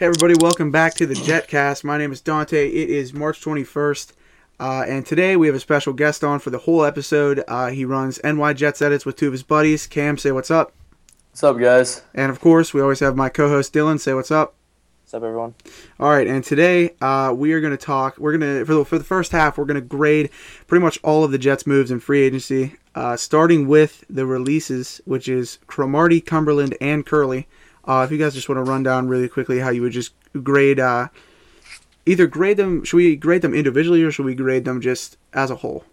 Hey everybody, welcome back to the Jetcast. My name is Dante. It is March 21st, uh, and today we have a special guest on for the whole episode. Uh, he runs NY Jets edits with two of his buddies. Cam, say what's up. What's up, guys? And of course, we always have my co-host Dylan. Say what's up. What's up, everyone? All right, and today uh, we are going to talk. We're going to for the, for the first half, we're going to grade pretty much all of the Jets' moves in free agency, uh, starting with the releases, which is Cromartie, Cumberland, and Kerley. Uh, if you guys just want to run down really quickly how you would just grade, uh, either grade them. Should we grade them individually or should we grade them just as a whole?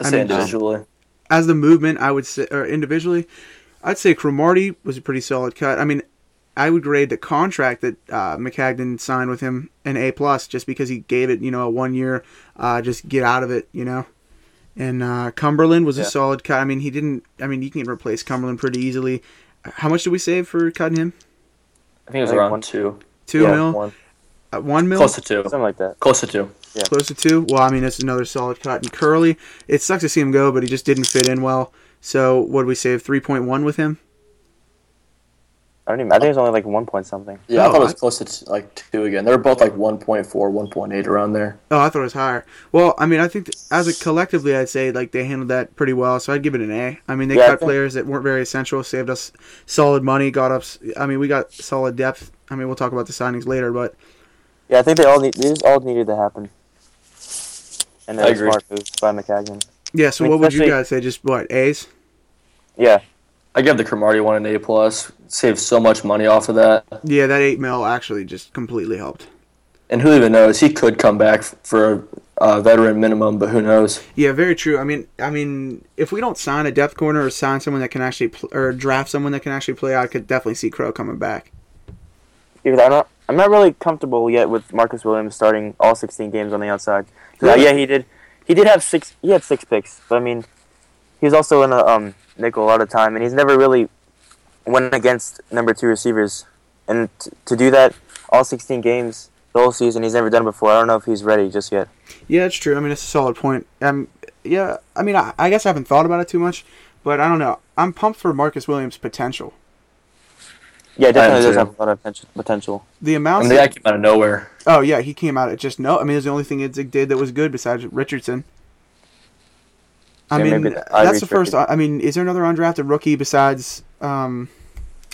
I mean, individually. As the movement, I would say, or individually, I'd say Cromartie was a pretty solid cut. I mean, I would grade the contract that uh, Maccagnan signed with him an A plus, just because he gave it, you know, a one year, uh, just get out of it, you know. And uh, Cumberland was a solid cut. I mean, he didn't. I mean, you can replace Cumberland pretty easily. How much did we save for cutting him? I think it was I think around one- two. Two Yeah, mil, One. Uh, one mil, Close to two. Something like that. Close to two. Yeah. close to two. Well, I mean, it's another solid cut. And Kerley, it sucks to see him go, but he just didn't fit in well. So, what did we save? Three point one with him. I don't even. I think oh. it's only like one point something. Yeah, Oh, I thought it was I- close to like two again. They were both like 1.4, 1.8 around there. Oh, I thought it was higher. Well, I mean, I think th- as a collectively, I'd say like they handled that pretty well. So I'd give it an A. I mean, they Yeah, cut think- players that weren't very essential, saved us solid money, got us. I mean, we got solid depth. I mean, we'll talk about the signings later, but Yeah, I think they all need. These all needed to happen. And I smart moves by Maccagnan. yeah. So I mean, what would you guys say? Just what A's? Yeah, I give the Cromartie one an A plus. Saved so much money off of that. Yeah, that eight mil actually just completely helped. And who even knows? He could come back for a uh, veteran minimum, but who knows? Yeah, very true. I mean, I mean, if we don't sign a depth corner or sign someone that can actually pl- or draft someone that can actually play, I could definitely see Crow coming back. because I'm not. I'm not really comfortable yet with Marcus Williams starting all 16 games on the outside. 'Cause, uh, yeah, he did. He did have six. He had six picks, but I mean, he was also in a um, nickel a lot of time, and he's never really went against number two receivers. And t- to do that all 16 games the whole season, he's never done it before. I don't know if he's ready just yet. Yeah, it's true. I mean, it's a solid point. Um, yeah, I mean, I, I guess I haven't thought about it too much, but I don't know. I'm pumped for Marcus Williams' potential. Yeah, definitely does have a lot of potential. The I amounts. mean, the guy came out of nowhere. oh yeah, he came out at just no. I mean, it's the only thing Idzik did that was good besides Richardson. I Yeah, mean, that's the first. I mean, is there another undrafted rookie besides um,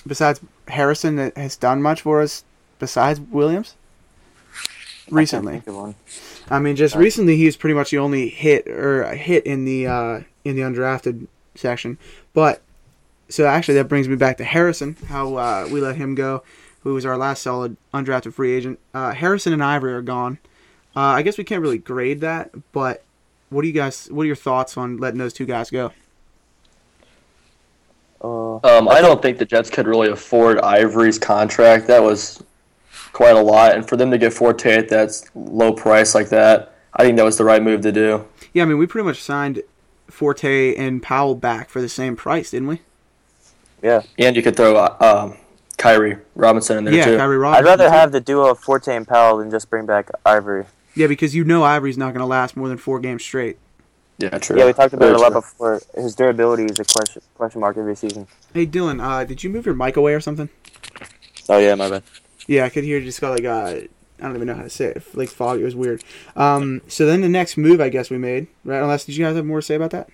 besides Harrison that has done much for us besides Williams? Recently. I can't think of one. I mean, just recently he was pretty much the only hit or hit in the uh, in the undrafted section. But so actually that brings me back to Harrison, how uh, we let him go, who was our last solid undrafted free agent. Uh, Harrison and Ivory are gone. Uh, I guess we can't really grade that, but what do you guys? What are your thoughts on letting those two guys go? Uh, Um, I don't think the Jets could really afford Ivory's contract. That was quite a lot, and for them to get Forte at that low price like that, I think that was the right move to do. Yeah, I mean we pretty much signed Forte and Powell back for the same price, didn't we? yeah, And you could throw uh, um, Khiry Robinson in there yeah, too. Khiry I'd rather have the duo of Forte and Powell than just bring back Ivory. Yeah because you know Ivory's not going to last more than four games straight. Yeah, true. Yeah, we talked about Very it a lot true. before. His durability is a question question mark every season. Hey Dylan, uh, did you move your mic away or something? Oh yeah, my bad. Yeah, I could hear it just got like uh, I don't even know how to say it. Like foggy, it was weird. Um, so then the next move, I guess we made, right? Unless did you guys have more to say about that?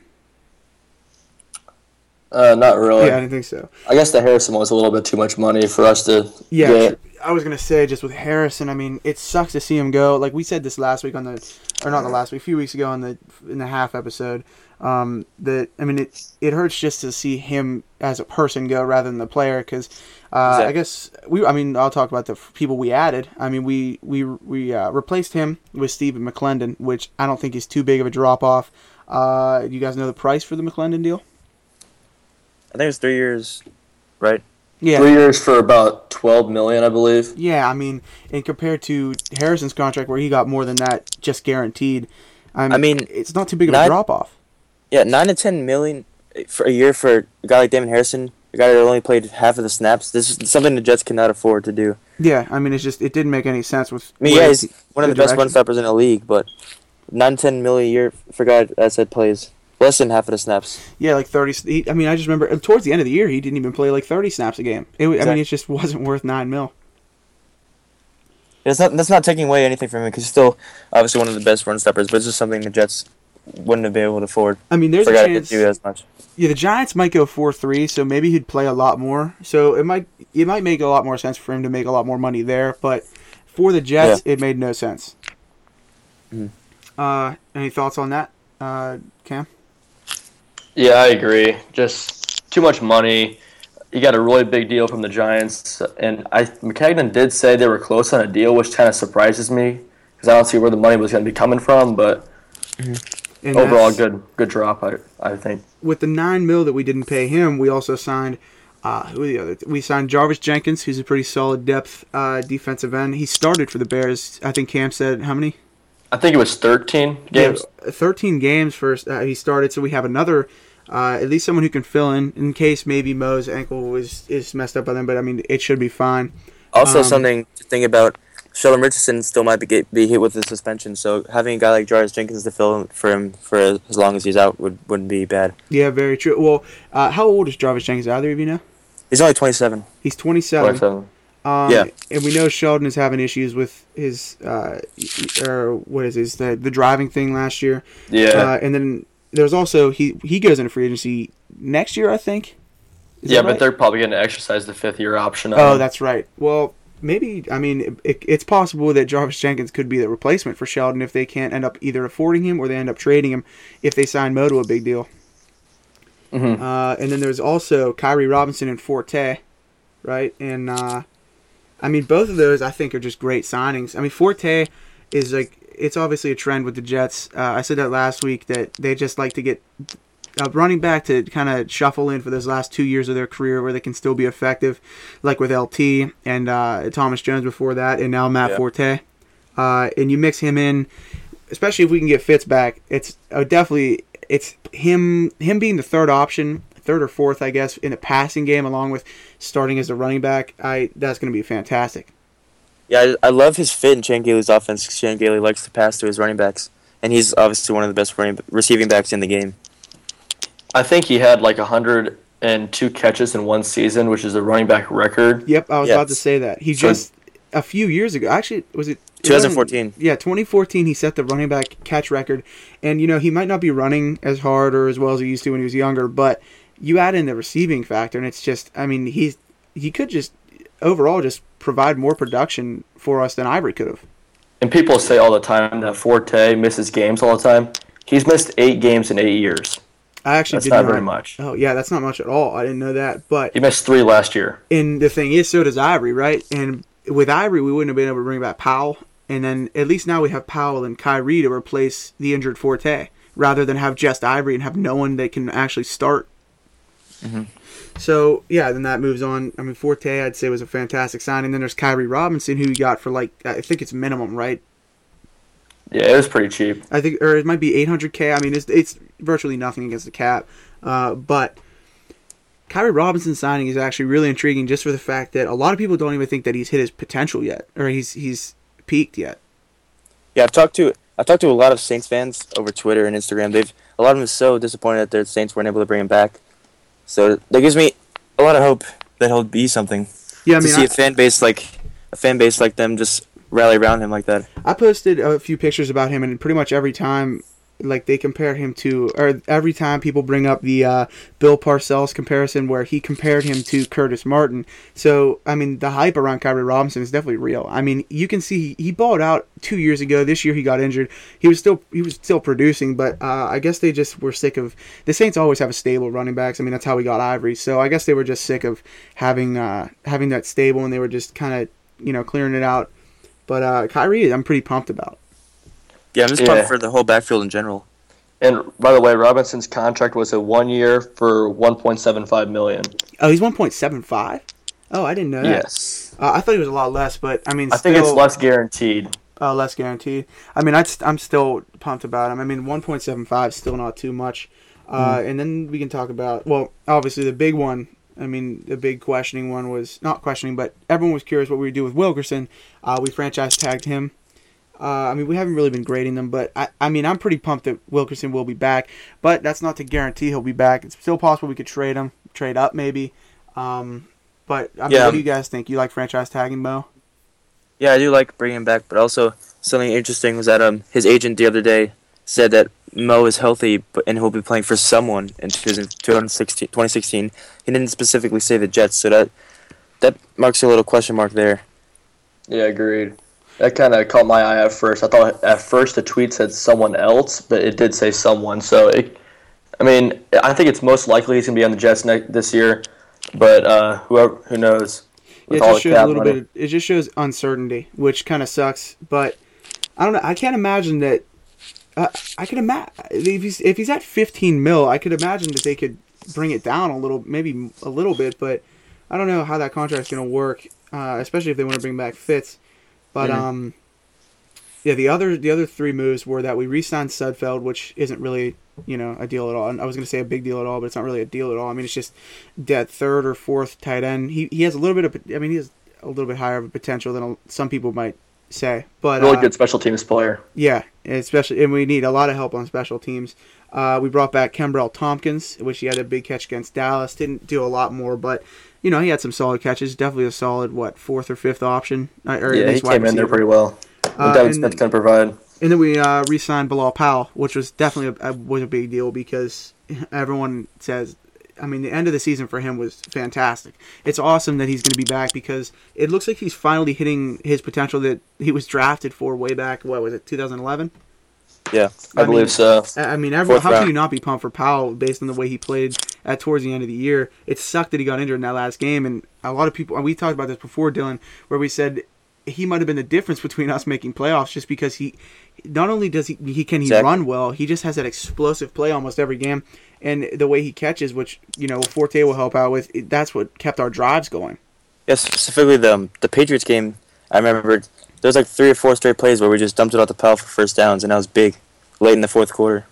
Uh, not really. yeah, I didn't think so. I guess the Harrison one was a little bit too much money for us to Yeah, get. I was gonna say just with Harrison. I mean, it sucks to see him go. Like we said this last week on the, or not the last week, a few weeks ago on the in the half episode. Um, that I mean, it it hurts just to see him as a person go rather than the player because. Uh, I guess we. I mean, I'll talk about the f- people we added. I mean, we we we uh, replaced him with Steven McLendon, which I don't think is too big of a drop off. Uh, you guys know the price for the McLendon deal? I think it was three years, right? Yeah, Three years for about twelve million, I believe. Yeah, I mean, and compared to Harrison's contract, where he got more than that, just guaranteed. I'm, I mean, it's not too big of a drop off. Yeah, nine to ten million for a year for a guy like Damon Harrison, a guy that only played half of the snaps. This is something the Jets cannot afford to do. Yeah, I mean, it's just it didn't make any sense with. I mean, yeah, he's one of the the best direction. run stoppers in the league, but nine ten million a year for a guy that said plays less than half of the snaps. Yeah, like thirty. He, I mean, I just remember towards the end of the year, he didn't even play like thirty snaps a game. It, wa- I mean, it just wasn't worth nine mil. It's not that's not taking away anything from him because he's still obviously one of the best run stoppers, but it's just something the Jets wouldn't have been able to afford. I mean, there's for a guy to do as much. Yeah, the Giants might go four three, so maybe he'd play a lot more. So it might it might make a lot more sense for him to make a lot more money there. But for the Jets, it made no sense. Mhm. Uh, any thoughts on that, uh, Cam? Yeah, I agree. Just too much money. You got a really big deal from the Giants, and I Maccagnan did say they were close on a deal, which kind of surprises me because I don't see where the money was going to be coming from. But And overall, good good drop. I I think. With the nine mil that we didn't pay him, we also signed. Uh, who are the other? We signed Jarvis Jenkins, who's a pretty solid depth uh, defensive end. He started for the Bears. I think Cam said how many? I think it was 13 games. Yeah, 13 games first. Uh, he started, so we have another, uh, at least someone who can fill in in case maybe Mo's ankle is is messed up by them. But I mean, it should be fine. Also, Um, something to think about. Sheldon Richardson still might be, get, be hit with the suspension, so having a guy like Jarvis Jenkins to fill in for him for as long as he's out would wouldn't be bad. Yeah, very true. Well, uh, how old is Jarvis Jenkins? Either of you know? He's only 27. He's 27. 27. Um, Yeah. And we know Sheldon is having issues with his, uh, or what is his, the, the driving thing last year. Yeah. Uh, and then there's also, he, he goes into free agency next year, I think. Is yeah, but right? they're probably going to exercise the fifth year option. Oh, him. that's right. Well, maybe I mean it, it's possible that Jarvis Jenkins could be the replacement for Sheldon if they can't end up either affording him or they end up trading him if they sign Mo to a big deal. Mhm. Uh, and then there's also Khiry Robinson and Forte, right? And uh, I mean both of those I think are just great signings. I mean Forte is like it's obviously a trend with the Jets. Uh, I said that last week that they just like to get a running back to kind of shuffle in for those last two years of their career where they can still be effective, like with LT and uh, Thomas Jones before that, and now Matt Yeah. Forte. Uh, and you mix him in, especially if we can get Fitz back. It's uh, definitely it's him him being the third option, third or fourth, I guess, in the passing game, along with starting as the running back. I that's going to be fantastic. Yeah, I, I love his fit in Chan Gailey's offense. 'cause Chan Gailey likes to pass to his running backs, and he's obviously one of the best running, receiving backs in the game. I think he had like 102 catches in one season, which is a running back record. Yep, I was Yes. about to say that. He just a few years ago, actually, was it 2014. Yeah, 2014. He set the running back catch record, and you know he might not be running as hard or as well as he used to when he was younger, but you add in the receiving factor, and it's just, I mean, he's he could just overall just provide more production for us than Ivory could have. And people say all the time that Forte misses games all the time. He's missed eight games in eight years. I actually That's did not not very much. Oh yeah, that's not much at all. I didn't know that, but He missed three last year. And the thing is, so does Ivory, right? And with Ivory, we wouldn't have been able to bring back Powell. And then at least now we have Powell and Khiry to replace the injured Forte, rather than have just Ivory and have no one that can actually start. Mm-hmm. So yeah, then that moves on. I mean, Forte, I'd say was a fantastic signing. Then there's Khiry Robinson, who you got for like I think it's minimum, right? Yeah, it was pretty cheap. I think, or it might be 800k. I mean, it's it's virtually nothing against the cap, uh, but Khiry Robinson signing is actually really intriguing, just for the fact that a lot of people don't even think that he's hit his potential yet, or he's he's peaked yet. Yeah, I've talked to I've talked to a lot of Saints fans over Twitter and Instagram. They've a lot of them are so disappointed that their Saints weren't able to bring him back. So that gives me a lot of hope that he'll be something. Yeah, I to see I, a fan base like a fan base like them just rally around him like that. I posted a few pictures about him, and pretty much every time, like they compare him to, or every time people bring up the uh, Bill Parcells comparison, where he compared him to Curtis Martin. So I mean, the hype around Khiry Robinson is definitely real. I mean, you can see he, he out two years ago. This year he got injured. He was still he was still producing, but uh, I guess they just were sick of the Saints. Always have a stable running backs. I mean, that's how we got Ivory. So I guess they were just sick of having uh, having that stable, and they were just kind of you know clearing it out. But uh, Khiry, I'm pretty pumped about. Yeah, I'm just Yeah. pumped for the whole backfield in general. And by the way, Robinson's contract was a one year for 1.75 million. Oh, he's 1.75. Oh, I didn't know that. Yes. Uh, I thought he was a lot less, but I mean, I think it's still- less guaranteed. uh, less guaranteed. I mean, I'd, st- I'm still pumped about him. I mean, 1.75 is still not too much. Uh, And then we can talk about well, obviously the big one. I mean, the big questioning one was not questioning, but everyone was curious what we would do with Wilkerson. Uh, we franchise tagged him. Uh, I mean, we haven't really been grading them, but I, I mean, I'm pretty pumped that Wilkerson will be back. But that's not to guarantee he'll be back. It's still possible we could trade him, trade up maybe. Um, but I mean, Yeah. what do you guys think? You like franchise tagging Mo? Yeah, I do like bringing him back, but also something interesting was that um his agent the other day said that Mo is healthy, but and he'll be playing for someone in 2016. 2016. He didn't specifically say the Jets, so that that marks a little question mark there. Yeah, agreed. That kind of caught my eye at first. I thought at first the tweet said someone else, but it did say someone. So, it, I mean, I think it's most likely he's gonna be on the Jets next this year, but uh, whoever who knows. Yeah, it just shows a little money. bit. It just shows uncertainty, which kind of sucks. But I don't know. I can't imagine that. Uh, I could imagine if he's if he's at 15 mil, I could imagine that they could bring it down a little, maybe a little bit. But I don't know how that contract's going to work, uh, especially if they want to bring back Fitz. But mm-hmm. um, yeah, the other the other three moves were that we re-signed Sudfeld, which isn't really you know a deal at all. And I was going to say a big deal at all, but it's not really a deal at all. I mean, it's just that third or fourth tight end. He he has a little bit of I mean he has a little bit higher of a potential than some people might say. But really uh, good special teams player. Yeah, especially and we need a lot of help on special teams. Uh, we brought back Kenbrell Thompkins, which he had a big catch against Dallas. Didn't do a lot more, but you know, he had some solid catches. Definitely a solid what fourth or fifth option. Uh, or yeah, he came in there pretty well. Uh, Devin Smith can provide. And then we uh, re-signed Bilal Powell, which was definitely a, a, was a big deal because everyone says, I mean, the end of the season for him was fantastic. It's awesome that he's going to be back because it looks like he's finally hitting his potential that he was drafted for way back. What was it, 2011? Yeah, I, I believe mean, so. I mean, everyone, how round. can you not be pumped for Powell based on the way he played at towards the end of the year? It sucked that he got injured in that last game, and a lot of people. And we talked about this before, Dylan, where we said he might have been the difference between us making playoffs, just because he, not only does he he can he exactly. run well, he just has that explosive play almost every game, and the way he catches, which you know Forte will help out with. That's what kept our drives going. Yes, yeah, specifically the um, the Patriots game. I remember there was like three or four straight plays where we just dumped it out the pile for first downs, and that was big, late in the fourth quarter.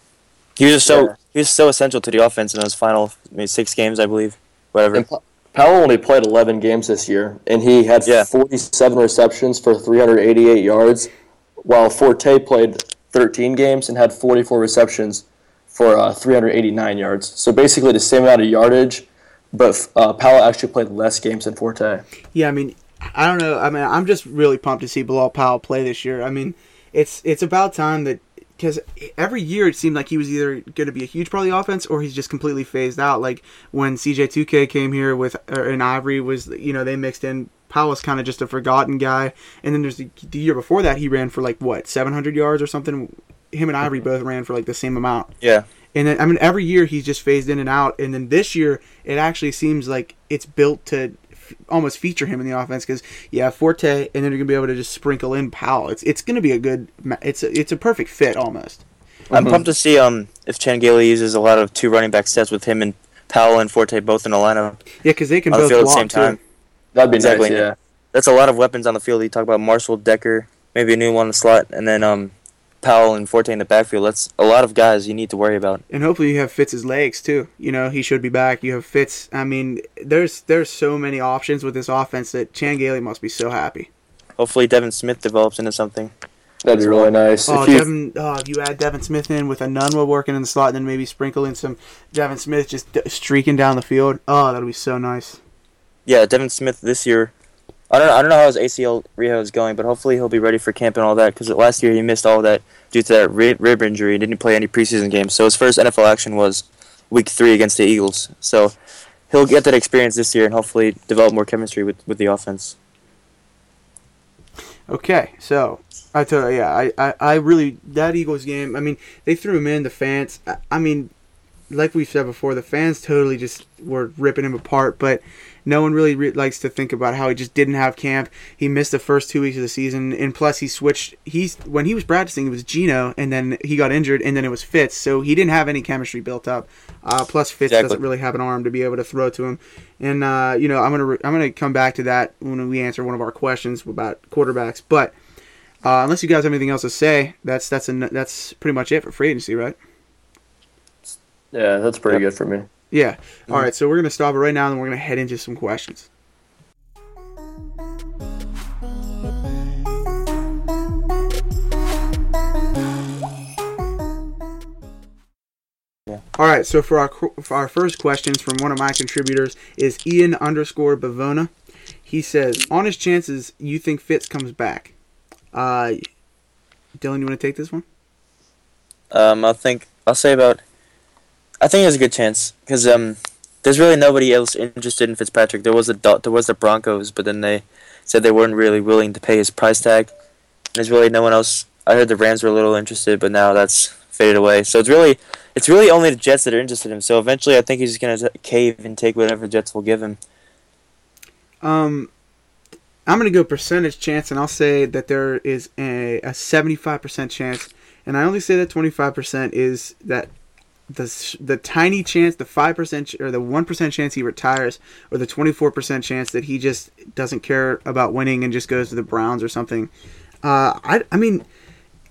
He was so yeah. he was so essential to the offense in those final maybe six games, I believe, whatever. And Powell only played 11 games this year, and he had yeah. 47 receptions for 388 yards, while Forte played 13 games and had 44 receptions for uh, 389 yards. So basically the same amount of yardage, but uh, Powell actually played less games than Forte. Yeah, I mean, I don't know. I mean, I'm just really pumped to see Bilal Powell play this year. I mean, it's it's about time that because every year it seemed like he was either going to be a huge part of the offense or he's just completely phased out. Like when CJ2K came here with and Ivory was, you know, they mixed in. Powell was kind of just a forgotten guy, and then there's the, the year before that he ran for like what 700 yards or something. Him and Ivory both ran for like the same amount. Yeah. And then I mean every year he's just phased in and out, and then this year it actually seems like it's built to almost feature him in the offense because yeah, Forte, and then you're gonna be able to just sprinkle in Powell. It's it's gonna be a good. It's a, it's a perfect fit almost. I'm mm-hmm. pumped to see um if Chan Gailey uses a lot of two running back sets with him and Powell and Forte both in the lineup. Yeah, because they can both the field block at the same time. Too. That'd be exactly. Nice, yeah, that's a lot of weapons on the field. You talk about Marshall Decker, maybe a new one in the slot, and then um Powell and Forte in the backfield. That's a lot of guys you need to worry about. And hopefully you have Fitz's legs too. You know he should be back. You have Fitz. I mean, there's there's so many options with this offense that Chan Gailey must be so happy. Hopefully Devin Smith develops into something. That'd be really nice. Oh, if you, Devin, oh, if you add Devin Smith in with a Enunwa working in the slot, and then maybe sprinkle in some Devin Smith just streaking down the field. Oh, that'll be so nice. Yeah, Devin Smith this year I don't I don't know how his ACL rehab is going, but hopefully he'll be ready for camp and all that. Because last year he missed all that due to that rib, rib injury. and didn't play any preseason games. So his first NFL action was Week Three against the Eagles. So he'll get that experience this year and hopefully develop more chemistry with, with the offense. Okay, so I tell you, yeah, I, I, I really that Eagles game. I mean, they threw him in. The fans. I, I mean, like we've said before, the fans totally just were ripping him apart. But no one really re- likes to think about how he just didn't have camp. He missed the first two weeks of the season, and plus he switched. He's when he was practicing, it was Geno, and then he got injured, and then it was Fitz. So he didn't have any chemistry built up. Uh, plus Fitz exactly. doesn't really have an arm to be able to throw to him. And uh, you know, I'm gonna re- I'm gonna come back to that when we answer one of our questions about quarterbacks. But uh, unless you guys have anything else to say, that's that's a, that's pretty much it for free agency, right? Yeah, that's pretty yep. good for me. Yeah. All right. So we're gonna stop it right now, and we're gonna head into some questions. Yeah. All right. So for our for our first questions from one of my contributors is Ian underscore Bavona. He says, on his chances, you think Fitz comes back. Uh, Dylan, you want to take this one? Um, I think I'll say about. I think there's a good chance because um, there's really nobody else interested in Fitzpatrick. There was the there was the Broncos, but then they said they weren't really willing to pay his price tag. There's really no one else. I heard the Rams were a little interested, but now that's faded away. So it's really it's really only the Jets that are interested in him. So eventually, I think he's just gonna cave and take whatever Jets will give him. Um, I'm to go percentage chance, and I'll say that there is a, a 75% chance. And I only say that 25% is that the the tiny chance, the 5% or the 1% chance he retires, or the 24% chance that he just doesn't care about winning and just goes to the Browns or something. Uh, I, I mean,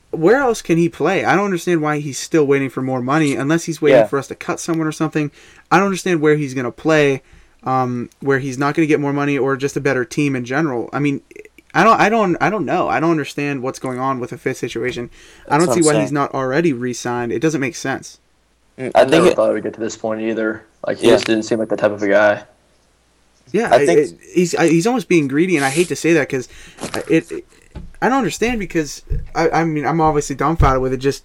where else can he play? I don't understand why he's still waiting for more money unless he's waiting Yeah. for us to cut someone or something. I don't understand where he's going to play, um, where he's not going to get more money or just a better team in general. I mean, I don't, I don't, I don't know. I don't understand what's going on with the Fitz situation. I don't see why saying. he's not already re-signed. It doesn't make sense. Mm, I, I think never it, thought it would get to this point either. Like he Yeah. just didn't seem like the type of a guy. Yeah, I think- it- he's I, he's almost being greedy, and I hate to say that because it, it- I don't understand because I, I mean I'm obviously dumbfounded with it. Just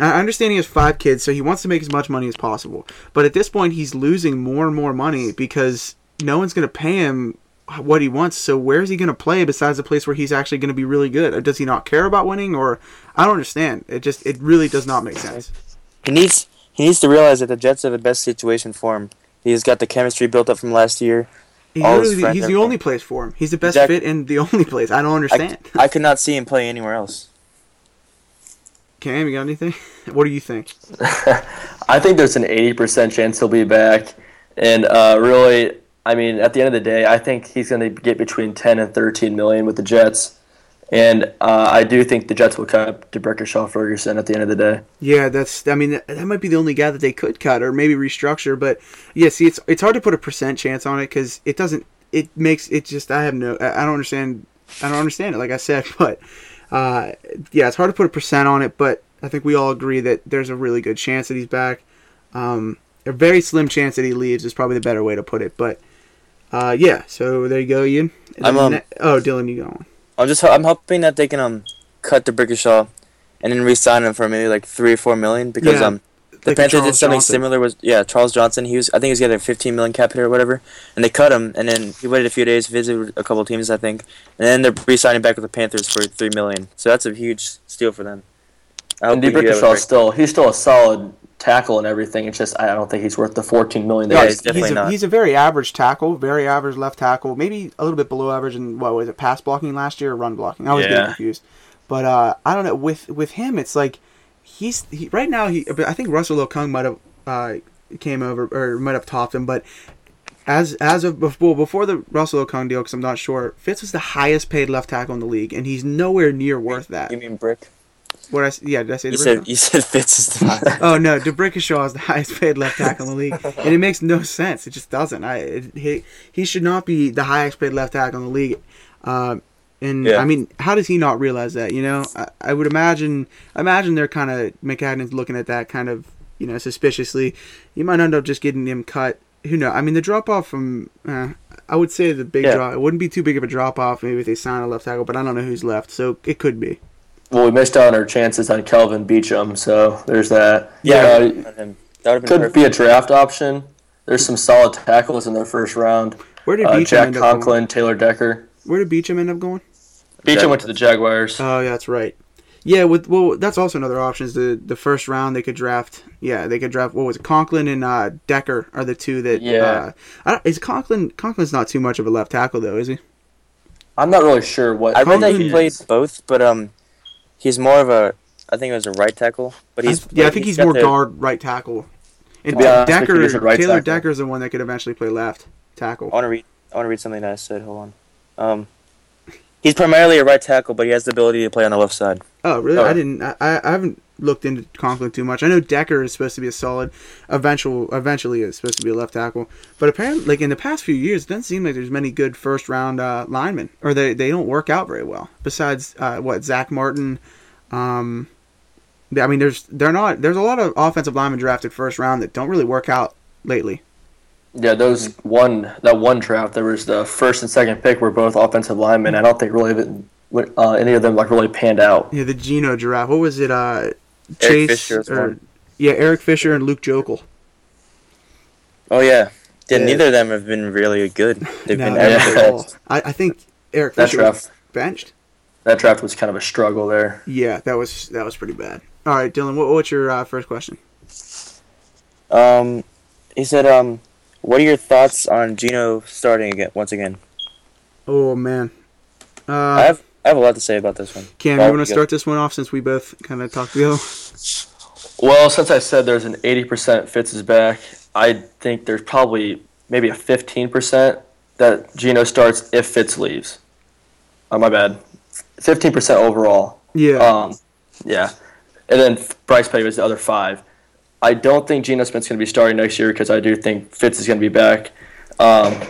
I understand he has five kids, so he wants to make as much money as possible. But at this point, he's losing more and more money because no one's going to pay him what he wants. So where's he going to play besides a place where he's actually going to be really good? Or does he not care about winning? Or I don't understand. It just it really does not make sense. he needs he needs to realize that the Jets are the best situation for him. He's got the chemistry built up from last year. He All his he's the everything. only place for him. He's the best Exactly. fit and the only place. I don't I, understand. I could not see him play anywhere else. Cam, you got anything? What do you think? I think there's an 80% chance he'll be back. And uh, really, I mean, at the end of the day, I think he's going to get between 10 and 13 million with the Jets. And uh, I do think the Jets will cut D'Brickashaw Ferguson at the end of the day. Yeah, that's. I mean, that, that might be the only guy that they could cut or maybe restructure. But yeah, see, it's it's hard to put a percent chance on it because it doesn't. It makes it just. I have no. I I don't understand. I don't understand it. Like I said, but uh, yeah, it's hard to put a percent on it. But I think we all agree that there's a really good chance that he's back. Um, a very slim chance that he leaves is probably the better way to put it. But uh, yeah, so there you go, Ian. I'm, then um, ne- oh, Dylan, you go on. I'm just I'm hoping that they can um cut D'Brickashaw and then re-sign him for maybe like three or four million because Yeah, um the Like Panthers did something Johnson. similar was yeah Charles Johnson he was I think he was getting 15 million cap hit or whatever and they cut him and then he waited a few days visited a couple teams I think and then they're re-signing back with the Panthers for three million so that's a huge steal for them. I And we can do that with D'Brickashaw's Brick- still he's still a solid tackle and everything. It's just I don't think he's worth the 14 million. Yeah, he's he's, definitely a, not. He's a very average tackle, very average left tackle, maybe a little bit below average in what was it, pass blocking last year or run blocking? I was getting confused. But uh, I don't know. With with him, it's like he's he, right now. He I think Russell Okung might have uh, came over or might have topped him, but. As as of before before the Russell Okung deal, because I'm not sure, Fitz was the highest paid left tackle in the league, and he's nowhere near worth that. You mean Brick? What I yeah did I say? You said you said Fitz is the highest. Oh no, D'Brickashaw is the highest paid left tackle in the league, and it makes no sense. It just doesn't. I it, he he should not be the highest paid left tackle in the league. Um, and Yeah. I mean, how does he not realize that? You know, I, I would imagine imagine they're kind of Maccagnan's looking at that kind of you know suspiciously. You might end up just getting him cut. Who knows? I mean, the drop off from uh, I would say the big Yeah. drop. It wouldn't be too big of a drop off maybe if they sign a left tackle, but I don't know who's left, so it could be. Well, we missed out on our chances on Kelvin Beachum, so there's that. Yeah, Uh, that would have been could perfect. be a draft option. There's some solid tackles in their first round. Where did Uh, Beachum Jack end up going? Conklin, Taylor Decker. Where did Beachum end up going? Beachum went to the Jaguars. Oh, yeah, that's right. Yeah, with well, that's also another option. Is the the first round they could draft. Yeah, they could draft. What was it? Conklin and uh, Decker are the two that. Yeah. Uh, I don't, is Conklin? Conklin's not too much of a left tackle though, is he? I'm not really sure what. I read that he he played both, but um, he's more of a. I think it was a right tackle, but he's I- yeah, I think he's, got more the- guard right tackle. And Decker, he's right Taylor tackle. Decker's the one that could eventually play left tackle. I want to read. I want to read something that I said. Hold on. Um, he's primarily a right tackle, but he has the ability to play on the left side. Oh, really? Oh. I didn't. I, I haven't looked into Conklin too much. I know Decker is supposed to be a solid, eventual, eventually is supposed to be a left tackle. But apparently, like in the past few years, it doesn't seem like there's many good first round uh, linemen, or they they don't work out very well. Besides, uh, what Zack Martin. Um, I mean, there's they're not. There's a lot of offensive linemen drafted first round that don't really work out lately. Yeah, those one that one draft, there was the first and second pick were both offensive linemen. I don't think really uh, any of them like really panned out. Yeah, the Geno giraffe. What was it? Uh, Chase Fisher or yeah, Eric Fisher and Luke Joeckel. Oh yeah. Yeah, Yeah. neither of them have been really good. They've No, been not average at at all. best. I, I think Eric That Fisher was draft, benched. that draft was kind of a struggle there. Yeah, that was that was pretty bad. All right, Dylan, what, what's your uh, first question? Um, he said, um, what are your thoughts on Geno starting again once again? Oh man, uh, I have I have a lot to say about this one. Cam, Well, you want to start this one off since we both kind of talked together? Well, since I said there's an 80% Fitz is back, I think there's probably maybe a 15% that Geno starts if Fitz leaves. Oh, my bad. 15% overall. Yeah, Um, yeah. And then Bryce Petty was the other five. I don't think Geno Smith's going to be starting next year because I do think Fitz is going to be back. Um,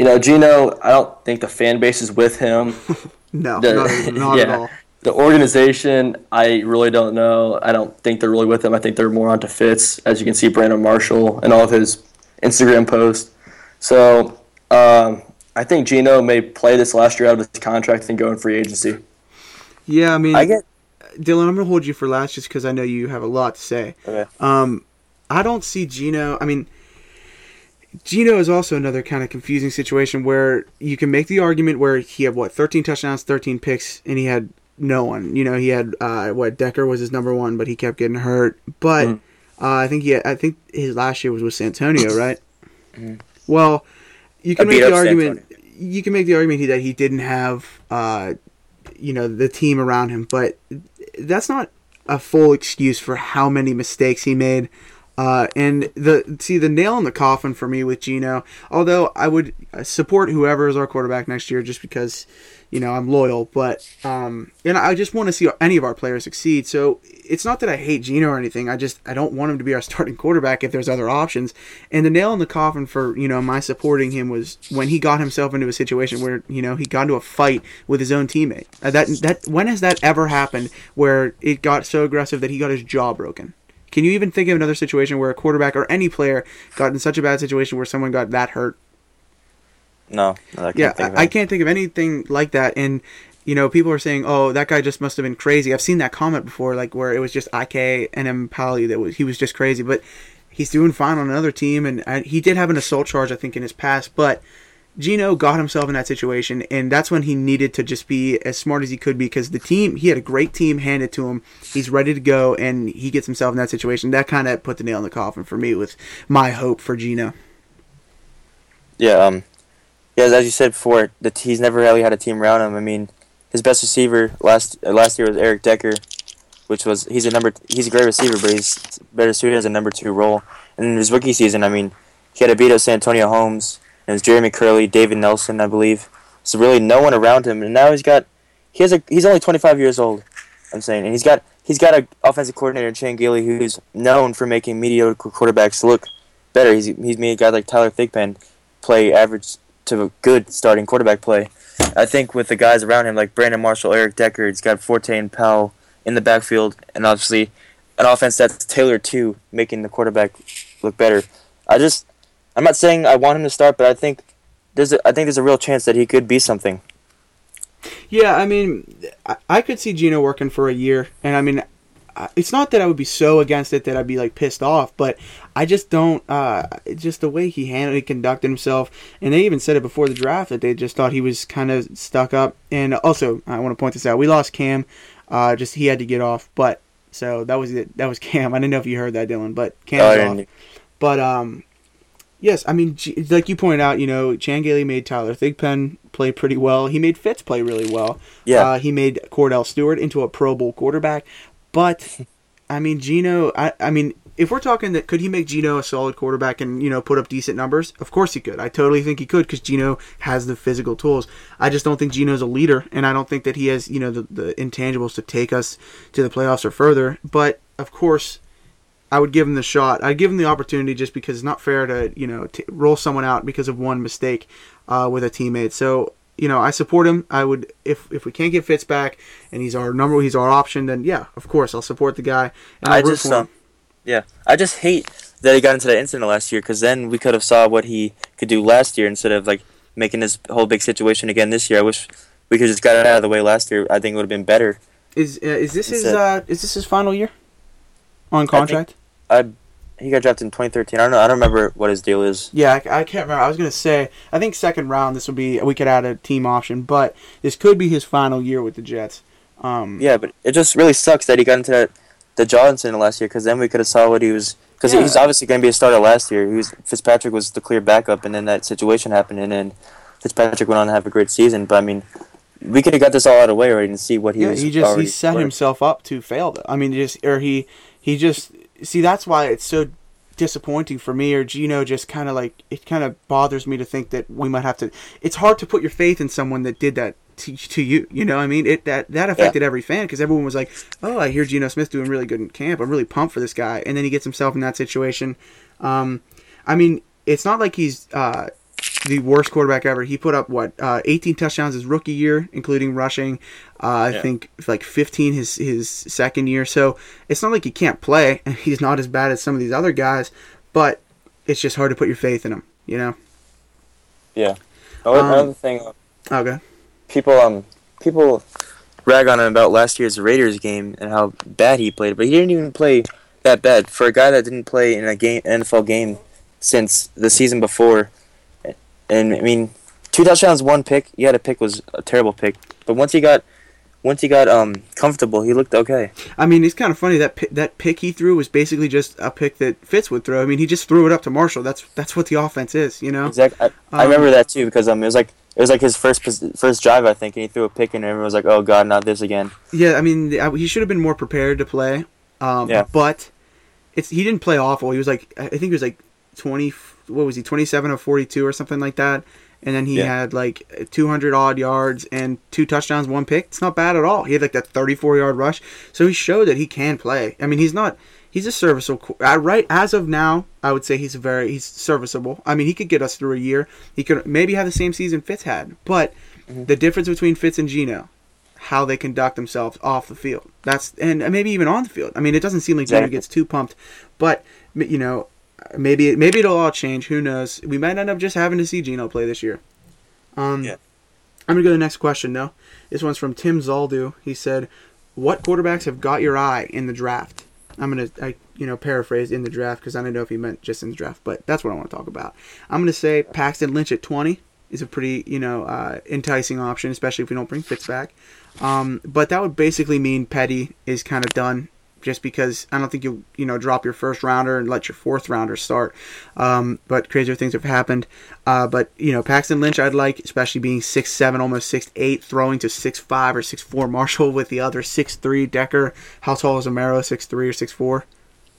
you know, Geno, I don't think the fan base is with him. no, the- not, not at all. The organization, I really don't know. I don't think they're really with him. I think they're more onto Fitz, as you can see, Brandon Marshall and all of his Instagram posts. So um, I think Geno may play this last year out of his contract and go in free agency. Yeah, I mean, I get Dylan, I'm gonna hold you for last just because I know you have a lot to say. okay. Um, I don't see Geno. I mean, Geno is also another kind of confusing situation where you can make the argument where he had what 13 touchdowns, 13 picks, and he had no one. You know, he had uh, what Decker was his number one, but he kept getting hurt. But Mm. uh, I think he, had, I think his last year was with Santonio, right? Mhm. Well, you can make the argument. You can make the argument that he didn't have, uh, you know, the team around him, but that's not a full excuse for how many mistakes he made. Uh, and the see the nail in the coffin for me with Geno. Although I would support whoever is our quarterback next year, just because you know I'm loyal. But um, and I just want to see any of our players succeed. So it's not that I hate Geno or anything. I just I don't want him to be our starting quarterback if there's other options. And the nail in the coffin for you know my supporting him was when he got himself into a situation where you know he got into a fight with his own teammate. Uh, that that when has that ever happened where it got so aggressive that he got his jaw broken? Can you even think of another situation where a quarterback or any player got in such a bad situation where someone got that hurt? No, no, I can't Yeah, think of I, I can't think of anything like that. And you know, people are saying, "Oh, that guy just must have been crazy." I've seen that comment before, like where it was just IK Enemkpali that was he was just crazy, but he's doing fine on another team, and uh, he did have an assault charge, I think, in his past, but. Geno got himself in that situation, and that's when he needed to just be as smart as he could because the team, he had a great team handed to him. He's ready to go, and he gets himself in that situation. That kind of put the nail in the coffin for me with my hope for Geno. Yeah, um, yeah, as you said before, that he's never really had a team around him. I mean, his best receiver last uh, last year was Eric Decker, which was he's a number he's a great receiver, but he's better suited as a number two role. And in his rookie season, I mean, he had to beat out Santonio Holmes and it was Jeremy Kerley, David Nelson, I believe. So really, no one around him, and now he's got he has a he's only 25 years old. I'm saying, and he's got he's got a offensive coordinator, Chan Gailey, who's known for making mediocre quarterbacks look better. He's he's made a guy like Tyler Thigpen play average to a good starting quarterback play. I think with the guys around him like Brandon Marshall, Eric Decker, he's got Forte and Powell in the backfield, and obviously an offense that's tailored to making the quarterback look better. I just I'm not saying I want him to start, but I think there's a, I think there's a real chance that he could be something. Yeah, I mean, I, could see Geno working for a year, and I mean, it's not that I would be so against it that I'd be like pissed off, but I just don't. Uh, it's just the way he handled, he conducted himself, and they even said it before the draft that they just thought he was kind of stuck up. And also, I want to point this out: we lost Cam. Uh, just he had to get off, but so that was it. That was Cam. I didn't know if you heard that, Dylan, but Cam's Oh, off. But um, yes, I mean, like you pointed out, you know, Chan Gailey made Tyler Thigpen play pretty well. He made Fitz play really well. Yeah. Uh, he made Kordell Stewart into a Pro Bowl quarterback. But I mean, Geno. I, I mean, if we're talking that, could he make Geno a solid quarterback and you know put up decent numbers? Of course he could. I totally think he could because Geno has the physical tools. I just don't think Geno's a leader, and I don't think that he has you know the, the intangibles to take us to the playoffs or further. But of course. I would give him the shot. I'd give him the opportunity just because it's not fair to you know t- roll someone out because of one mistake uh, with a teammate. So you know I support him. I would if if we can't get Fitz back and he's our number, he's our option. Then yeah, of course I'll support the guy. And I just um, Yeah, I just hate that he got into that incident last year because then we could have saw what he could do last year instead of like making this whole big situation again this year. I wish we could just got it out of the way last year. I think it would have been better. Is uh, is this his uh, is this his final year on contract? I he got drafted in 2013. I don't know. I don't remember what his deal is. Yeah, I, I can't remember. I was gonna say I think second round. This would be we could add a team option, but this could be his final year with the Jets. Um, Yeah, but it just really sucks that he got into that the Johnson last year because then we could have saw what he was. Because Yeah. he's obviously going to be a starter last year. He was Fitzpatrick was the clear backup, and then that situation happened, and then Fitzpatrick went on to have a great season. But I mean, we could have got this all out of the way already and see what he yeah, was. he just he set himself up to fail. I mean, just or he he just see that's why it's so disappointing for me or Geno just kind of like it kind of bothers me to think that we might have to it's hard to put your faith in someone that did that to, to you you know what I mean it that that affected every fan because everyone was like oh I hear Geno Smith doing really good in camp. I'm really pumped for this guy. And then he gets himself in that situation. Um I mean it's not like he's uh the worst quarterback ever. He put up what uh, 18 touchdowns his rookie year, including rushing. Uh, I think like 15 his his second year. So it's not like he can't play, and he's not as bad as some of these other guys. But it's just hard to put your faith in him. You know. Yeah. Another, Um, another thing, Okay. people um people rag on him about last year's Raiders game and how bad he played, but he didn't even play that bad for a guy that didn't play in a game NFL game since the season before. And I mean, two touchdowns, one pick. Yeah, the pick was a terrible pick, but once he got once he got um comfortable, he looked okay. I mean, it's kind of funny that pi- that pick he threw was basically just a pick that Fitz would throw. I mean, he just threw it up to Marshall. That's that's what the offense is. You know. Exactly. I, I Um, remember that too because um it was like it was like his first first drive I think, and he threw a pick and everyone was like, "Oh God, not this again." Yeah, I mean, he should have been more prepared to play. Um, Yeah. But it's he didn't play awful. He was like, I think he was like twenty. What was he? Twenty seven or forty two or something like that. And then he Yeah. had like two hundred odd yards and two touchdowns, one pick. It's not bad at all. He had like that thirty four yard rush. So he showed that he can play. I mean, he's not. He's a serviceable. Uh, right as of now, I would say he's very he's serviceable. I mean, he could get us through a year. He could maybe have the same season Fitz had, but the difference between Fitz and Geno how they conduct themselves off the field. That's and maybe even on the field. I mean, it doesn't seem like Geno Exactly. gets too pumped, but you know, maybe maybe it'll all change. Who knows? We might end up just having to see Geno play this year. Um, Yeah. I'm gonna go to the next question. No, this one's from Tim Zaldu. He said, "What quarterbacks have got your eye in the draft?" I'm gonna, I you know, paraphrase in the draft because I don't know if he meant just in the draft, but that's what I want to talk about. I'm gonna say Paxton Lynch at 20 is a pretty, you know, uh, enticing option, especially if we don't bring Fitz back. Um, but that would basically mean Petty is kind of done, just because I don't think you'll, you know, drop your first rounder and let your fourth rounder start. Um, but crazier things have happened. Uh, but you know, Paxton Lynch, I'd like, especially being six seven, almost six eight, throwing to six five or six four. Marshall with the other six three. Decker, how tall is Amaro? Six three or six four?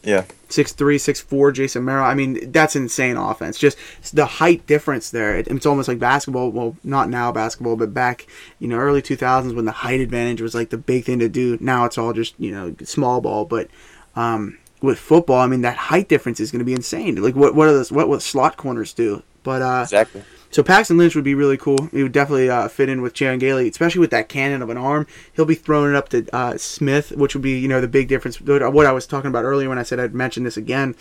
Yeah. six three, six four, Jace Amaro. I mean, that's insane offense. Just the height difference there. It, it's almost like basketball. Well, not now basketball, but back you know early two thousands when the height advantage was like the big thing to do. Now it's all just you know small ball. But um, with football, I mean that height difference is going to be insane. Like what what are those what what slot corners do? But uh, Exactly. So Paxton Lynch would be really cool. He would definitely uh, fit in with Chan Gailey, especially with that cannon of an arm. He'll be throwing it up to uh, Smith, which would be you know the big difference. What I was talking about earlier when I said I'd mention this again.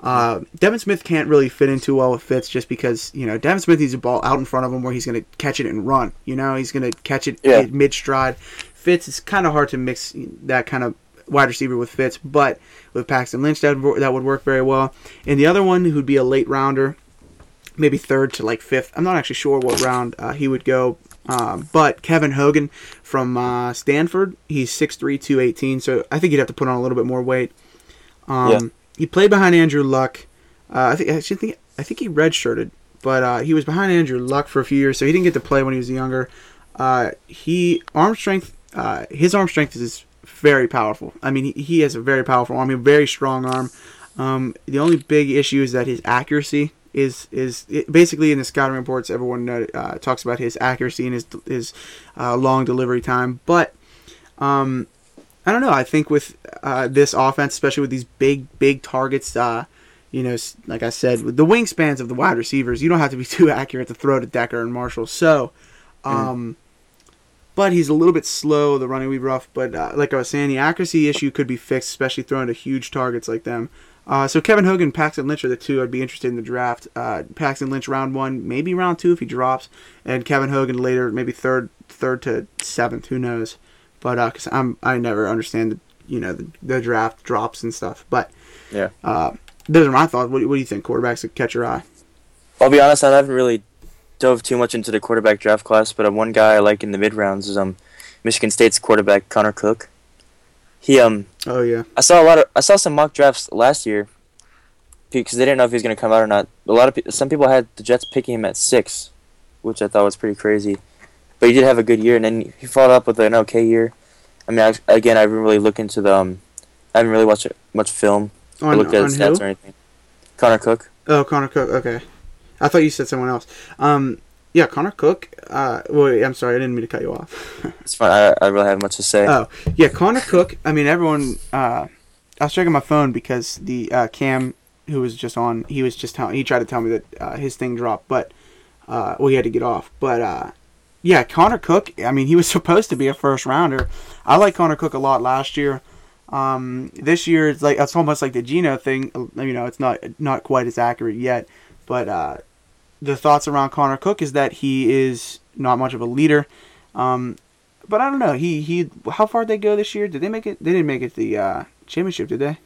Uh, Devin Smith can't really fit in too well with Fitz just because you know Devin Smith needs a ball out in front of him where he's going to catch it and run. You know he's going to catch it Yeah. mid stride. Fitz is kind of hard to mix that kind of wide receiver with Fitz, but with Paxton Lynch that would, that would work very well. And the other one who'd be a late rounder maybe third to like fifth. I'm not actually sure what round uh, he would go. Um, but Kevin Hogan from uh, Stanford, he's 6'3", 218, so I think he'd have to put on a little bit more weight. Um, Yeah. He played behind Andrew Luck. Uh, I think I think I think he redshirted, but uh, he was behind Andrew Luck for a few years, so he didn't get to play when he was younger. Uh, he arm strength, uh, his arm strength is very powerful. I mean, he, he has a very powerful arm, a very strong arm. Um, the only big issue is that his accuracy is is it, basically in the scouting reports. Everyone uh, talks about his accuracy and his his uh, long delivery time, but um, I don't know. I think with uh, this offense, especially with these big big targets, uh, you know, like I said, with the wingspans of the wide receivers, you don't have to be too accurate to throw to Decker and Marshall. So, um, but he's a little bit slow. The running be rough, but uh, like I was saying, the accuracy issue could be fixed, especially throwing to huge targets like them. Uh, so Kevin Hogan, Paxton Lynch are the two I'd be interested in the draft. Uh, Paxton Lynch round one, maybe round two if he drops, and Kevin Hogan later, maybe third, third to seventh. Who knows? But because I'm, I never understand the, you know, the, the draft drops and stuff. But Yeah. uh, those are my thoughts. What, do- what do you think? Quarterbacks that catch your eye? I'll be honest, I haven't really dove too much into the quarterback draft class, but uh, one guy I like in the mid rounds is um Michigan State's quarterback Connor Cook. He um Oh yeah, I saw a lot of I saw some mock drafts last year because they didn't know if he was going to come out or not. A lot of some people had the Jets picking him at six, which I thought was pretty crazy. But he did have a good year, and then he followed up with an okay year. I mean, I, again, I haven't really looked into the um, I haven't really watched much film or looked at on his stats who? or anything. Connor Cook. Oh, Connor Cook. Okay, I thought you said someone else. Um, yeah, Connor Cook. Uh, wait, I'm sorry, I didn't mean to cut you off. It's fine. I, I really have much to say. Oh, yeah, Connor Cook. I mean, everyone. Uh, I was checking my phone because the uh, Cam, who was just on, he was just telling. He tried to tell me that uh, his thing dropped, but uh, well, he had to get off. But uh, yeah, Connor Cook. I mean, he was supposed to be a first rounder. I like Connor Cook a lot last year. Um, this year it's like it's almost like the Geno thing. You know, it's not not quite as accurate yet, but uh, the thoughts around Connor Cook is that he is not much of a leader. Um, but I don't know. He he. How far did they go this year? Did they make it? They didn't make it the uh, championship, did they?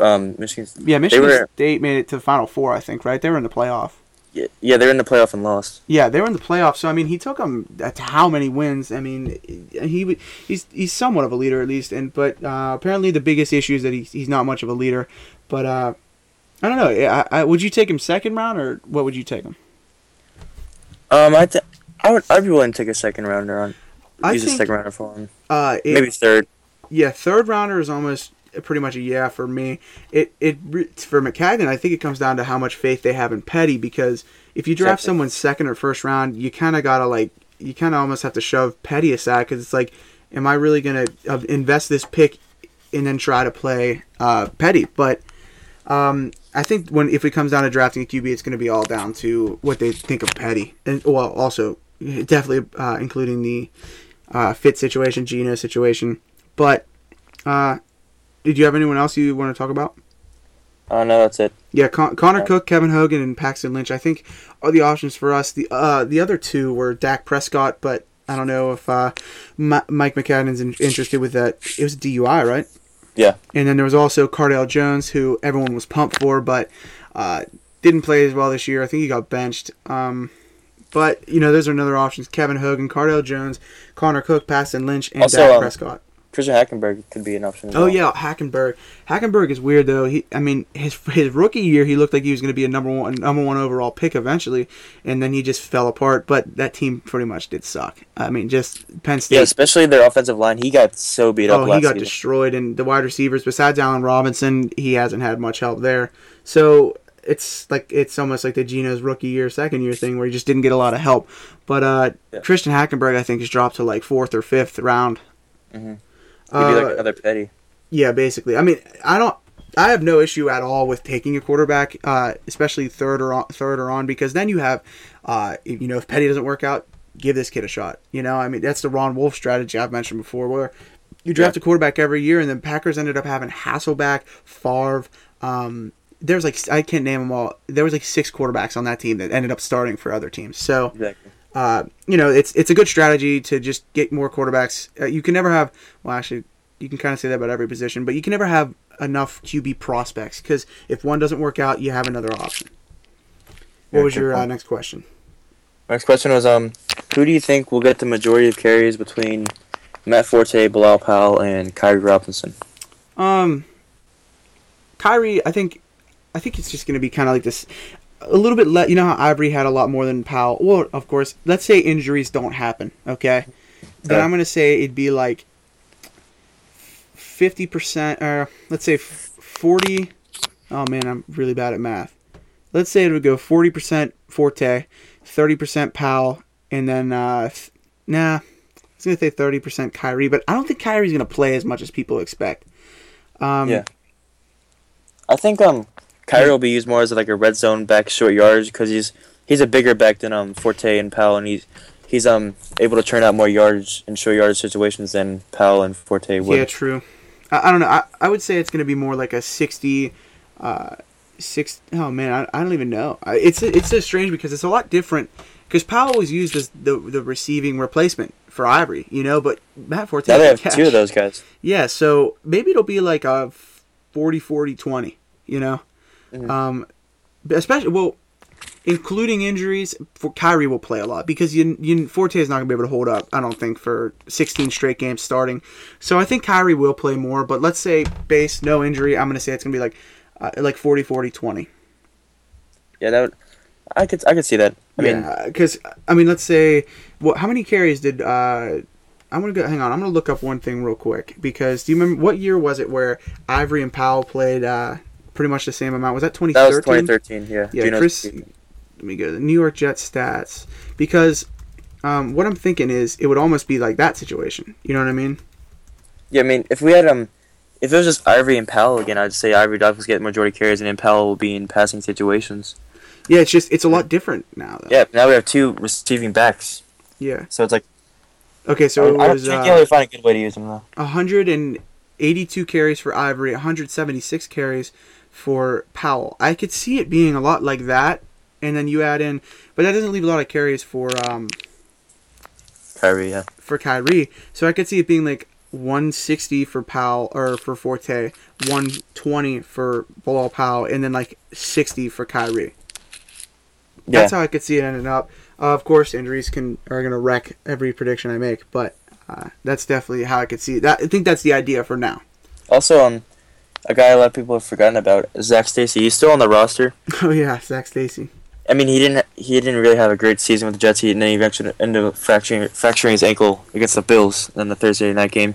Um, Michigan. Yeah, Michigan were- State made it to the Final Four. I think right. They were in the playoff. Yeah, yeah, they're in the playoff and lost. Yeah, they were in the playoff. So I mean, he took them to how many wins? I mean, he he's he's somewhat of a leader at least. And but uh, apparently the biggest issue is that he's he's not much of a leader. But uh, I don't know. I, I, would you take him second round or what would you take him? Um, I th- I would I'd be willing to take a second rounder on. I use a think- second rounder for him. Uh, it, Maybe third. Yeah, third rounder is almost pretty much a yeah for me. It it for Maccagnan, I think it comes down to how much faith they have in Petty because if you draft Exactly. someone second or first round, you kind of gotta like you kind of almost have to shove Petty aside because it's like, am I really gonna uh, invest this pick and then try to play uh, Petty? But um, I think when if it comes down to drafting a QB, it's going to be all down to what they think of Petty, and well, also definitely uh, including the uh, Fitz situation, Geno situation. But uh, did you have anyone else you want to talk about? Oh no, that's it. Yeah, Con- Connor Yeah. Cook, Kevin Hogan, and Paxton Lynch. I think are the options for us. The uh, the other two were Dak Prescott, but I don't know if uh, Ma- Mike Maccagnan's in- interested with that. It was DUI, right? Yeah. And then there was also Cardale Jones, who everyone was pumped for, but uh, didn't play as well this year. I think he got benched. Um, but you know, those are another options: Kevin Hogan, Cardale Jones, Connor Cook, Paxton Lynch, and Also, Dak um, Prescott. Christian Hackenberg could be an option. Oh well. yeah, Hackenberg. Hackenberg is weird though. He, I mean, his his rookie year, he looked like he was going to be a number one number one overall pick eventually, and then he just fell apart. But that team pretty much did suck. I mean, just Penn State. Yeah, especially their offensive line. He got so beat up oh, he got season. destroyed, and the wide receivers besides Allen Robinson, he hasn't had much help there. So it's like it's almost like the Geno's rookie year, second year thing where he just didn't get a lot of help. But uh, Yeah. Christian Hackenberg, I think, has dropped to like fourth or fifth round. Mhm. He'd be Uh, like another petty. Yeah, basically. I mean, I don't. I have no issue at all with taking a quarterback, uh, especially third or on, third or on, because then you have, uh, you know, if Petty doesn't work out, give this kid a shot. You know, I mean, that's the Ron Wolf strategy I've mentioned before, where you draft a quarterback every year, and then Packers ended up having Hasselbeck, Favre. Um, there's like I can't name them all. There was like six quarterbacks on that team that ended up starting for other teams. So Exactly. Uh, you know, it's it's a good strategy to just get more quarterbacks. Uh, you can never have, well, actually, you can kind of say that about every position, but you can never have enough QB prospects because if one doesn't work out, you have another option. What was your uh, next question? Next question was um, who do you think will get the majority of carries between Matt Forte, Bilal Powell, and Khiry Robinson? Um, Khiry, I think, I think it's just going to be kind of like this, a little bit. Le- you know how Ivory had a lot more than Powell. Well, of course, let's say injuries don't happen. Okay, then. I'm going to say it'd be like fifty percent, or let's say forty. Oh man, I'm really bad at math. Let's say it would go forty percent Forte, thirty percent Powell, and then uh, th- nah. I was gonna say thirty percent Khiry, but I don't think Khiry's gonna play as much as people expect. Um, Yeah. I think um, Khiry will be used more as like a red zone back, short yards, because he's he's a bigger back than um Forte and Powell, and he's he's um able to turn out more yards and show yardage situations than Powell and Forte would. Yeah, true. I, I don't know. I, I would say it's going to be more like a 60, uh, six. Oh man, I, I don't even know. I- It's it's so strange because it's a lot different. Because Powell was used as the the receiving replacement for Ivory, you know, but Matt Forte. now they have can two of those guys. Yeah, so maybe it'll be like a 40 40 20, you know? Mhm. Um especially well including injuries for Khiry will play a lot because you, you Forte is not going to be able to hold up I don't think for 16 straight games starting. So I think Khiry will play more, but let's say base no injury, I'm going to say it's going to be like uh, like 40 40 20. Yeah, that would. I could I could see that. I mean, cuz I mean let's say what how many carries did uh I'm gonna go. Hang on. I'm gonna look up one thing real quick because do you remember what year was it where Ivory and Powell played uh, pretty much the same amount? Was that 2013? that was 2013. Yeah. Yeah, Geno's- Chris. Let me go to the New York Jets stats because um, what I'm thinking is it would almost be like that situation. You know what I mean? Yeah, I mean, if we had um, if it was just Ivory and Powell again, I'd say Ivory Douglas get majority carries and Powell will be in passing situations. Yeah, it's just it's a lot different now. Though. Yeah, now we have two receiving backs, Yeah. so it's like Okay, so I, it I was think uh, find a good way to use them though. 182 carries for Ivory, 176 carries for Powell. I could see it being a lot like that, and then you add in, but that doesn't leave a lot of carries for um, Khiry, yeah. for Khiry. So I could see it being like 160 for Powell or for Forte, 120 for Bilal Powell, and then like 60 for Khiry. Yeah, That's how I could see it ending up. Uh, of course, injuries can are gonna wreck every prediction I make, but uh, that's definitely how I could see it. That, I think that's the idea for now. Also, um, a guy a lot of people have forgotten about, Zac Stacy. He's still on the roster. Oh yeah, Zac Stacy. I mean, he didn't he didn't really have a great season with the Jets. He and then he eventually ended up fracturing fracturing his ankle against the Bills in the Thursday night game.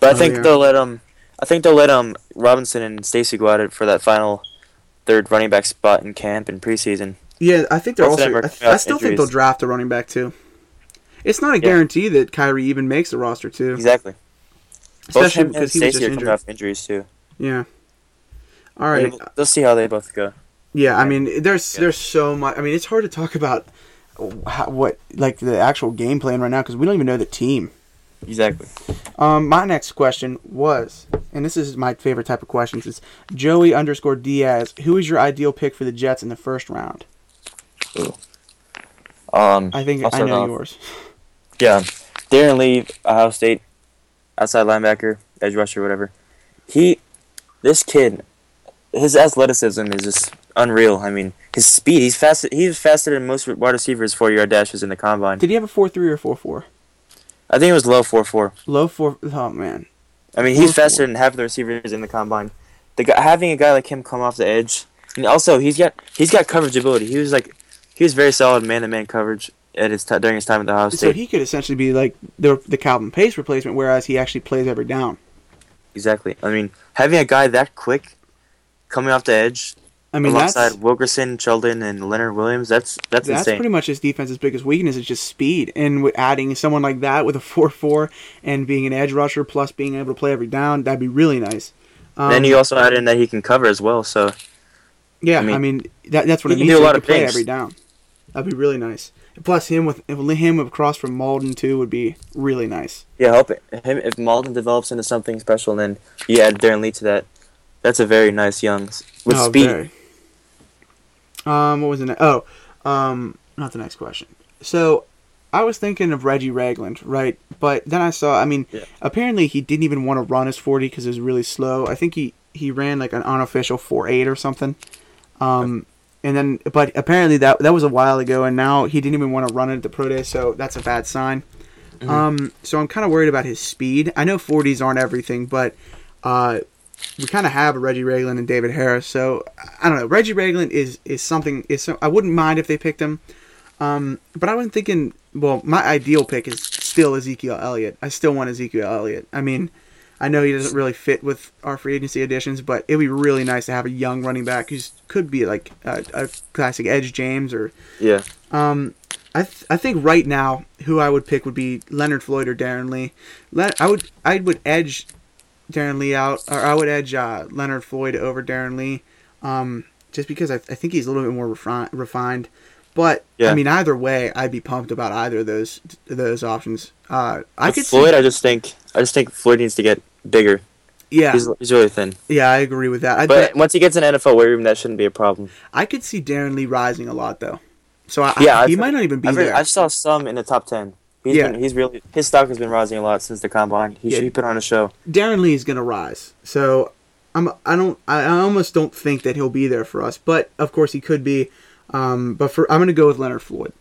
But I Oh, think yeah. they'll let um I think they'll let um Robinson and Stacy go at it for that final third running back spot in camp and preseason. Yeah, I think they're Both also. I, coming I still think they'll draft a running back too. It's not a Yeah. guarantee that Khiry even makes the roster too, Exactly. Especially because he was just injured. injuries too. Yeah. All right. We'll, we'll see how they both go. Yeah, I mean, there's Yeah. there's so much. I mean, it's hard to talk about how, what like the actual game plan right now because we don't even know the team. Exactly. Um, my next question was, and this is my favorite type of questions, is Joey underscore Diaz. Who is your ideal pick for the Jets in the first round? Ooh. Um, I think I know off. yours. Yeah, Darron Lee, Ohio State, outside linebacker, edge rusher, whatever. He, this kid, his athleticism is just unreal. I mean, his speed. He's fast. He's faster than most wide receivers four yard dashes in the combine. Did he have a four three or four four? I think it was low four four. Low four. Oh man. I mean, he's 4.4. faster than half the receivers in the combine. The guy, having a guy like him come off the edge, and also he's got he's got coverage ability. He was like, he was very solid man to man coverage at his t- during his time at the Ohio State. So he could essentially be like the the Calvin Pace replacement, whereas he actually plays every down. Exactly. I mean, having a guy that quick coming off the edge I mean, alongside Wilkerson, Sheldon, and Leonard Williams, that's that's, that's insane. pretty much his defense's biggest weakness is just speed. And with adding someone like that with a four four and being an edge rusher plus being able to play every down, that'd be really nice. Um, then you also add in that he can cover as well. So yeah, I I mean, mean, that, that's what he it can means do a to lot of play every down. That'd be really nice. Plus him with him across from Mauldin too would be really nice. yeah, it. him if Mauldin develops into something special, then you add Darron Lee to that. That's a very nice young with Oh, speed. very. Um, what was the next? Oh, um, not the next question. So, I was thinking of Reggie Ragland, right? But then I saw. I mean, Yeah. apparently he didn't even want to run his forty because it was really slow. I think he he ran like an unofficial four eight or something. Um, and then but apparently that that was a while ago, and now he didn't even want to run it at the pro day, so that's a bad sign. Mhm. Um, so I'm kind of worried about his speed. I know 40s aren't everything, but uh, we kind of have a Reggie Ragland and David Harris. So I don't know. Reggie Ragland is is something. Is so, I wouldn't mind if they picked him. Um, but I wasn't thinking. Well, my ideal pick is still Ezekiel Elliott. I still want Ezekiel Elliott. I mean, I know he doesn't really fit with our free agency additions, but it'd be really nice to have a young running back who could be like a, a classic Edge James or Yeah. um, I th- I think right now who I would pick would be Leonard Floyd or Darron Lee. Le- I would I would edge Darron Lee out, or I would edge uh, Leonard Floyd over Darron Lee, um, just because I, I think he's a little bit more refi- refined. But yeah. I mean, either way, I'd be pumped about either of those those options. Uh, I With could Floyd, see, I just think I just think Floyd needs to get bigger. yeah, He's, he's really thin. yeah, I agree with that. I, But once he gets an NFL weight room, that shouldn't be a problem. I could see Darron Lee rising a lot though. So I, Yeah, I, he I've- might not even be I've, there. I saw some in the top ten. He's Yeah. been, he's really his stock has been rising a lot since the combine. He Yeah. should be put on a show. Darron Lee is going to rise. So I'm I don't I I almost don't think that he'll be there for us, but of course he could be. Um, but for I'm going to go with Leonard Floyd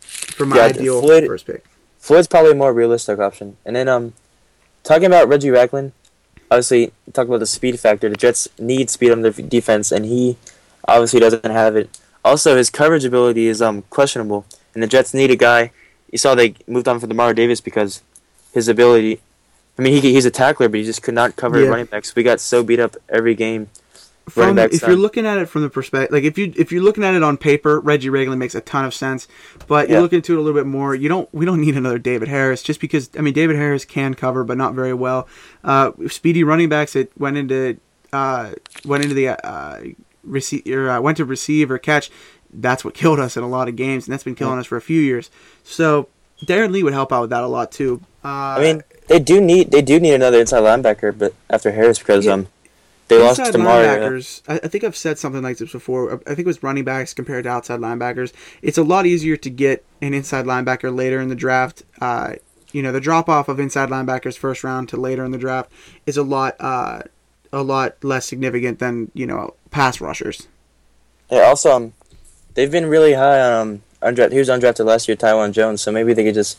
for my Yeah, ideal Floyd- first pick. Floyd's probably a more realistic option. And then um, talking about Reggie Ragland, obviously talk about the speed factor. The Jets need speed on their defense, and he obviously doesn't have it. Also, his coverage ability is um questionable, and the Jets need a guy. You saw they moved on from Demar Davis because his ability. I mean, he, he's a tackler, but he just could not cover Yeah. running backs. We got so beat up every game. From, if you're looking at it from the perspective, like if you if you're looking at it on paper, Reggie Ragland makes a ton of sense. But you Yeah. look into it a little bit more. You don't we don't need another David Harris just because I mean David Harris can cover, but not very well. Uh, speedy running backs that went into uh, went into the uh, receive or uh, went to receive or catch. That's what killed us in a lot of games, and that's been killing us for a few years. So Darron Lee would help out with that a lot too. Uh, I mean, they do need they do need another inside linebacker, but after Harris because Yeah. um they lost Inside Demar. uh, linebackers. I, I think I've said something like this before. I think it was running backs compared to outside linebackers. It's a lot easier to get an inside linebacker later in the draft. Uh, you know, the drop off of inside linebackers first round to later in the draft is a lot, uh, a lot less significant than you know pass rushers. Yeah, also, um, they've been really high on um, undrafted. He was undrafted last year, Taiwan Jones. So maybe they could just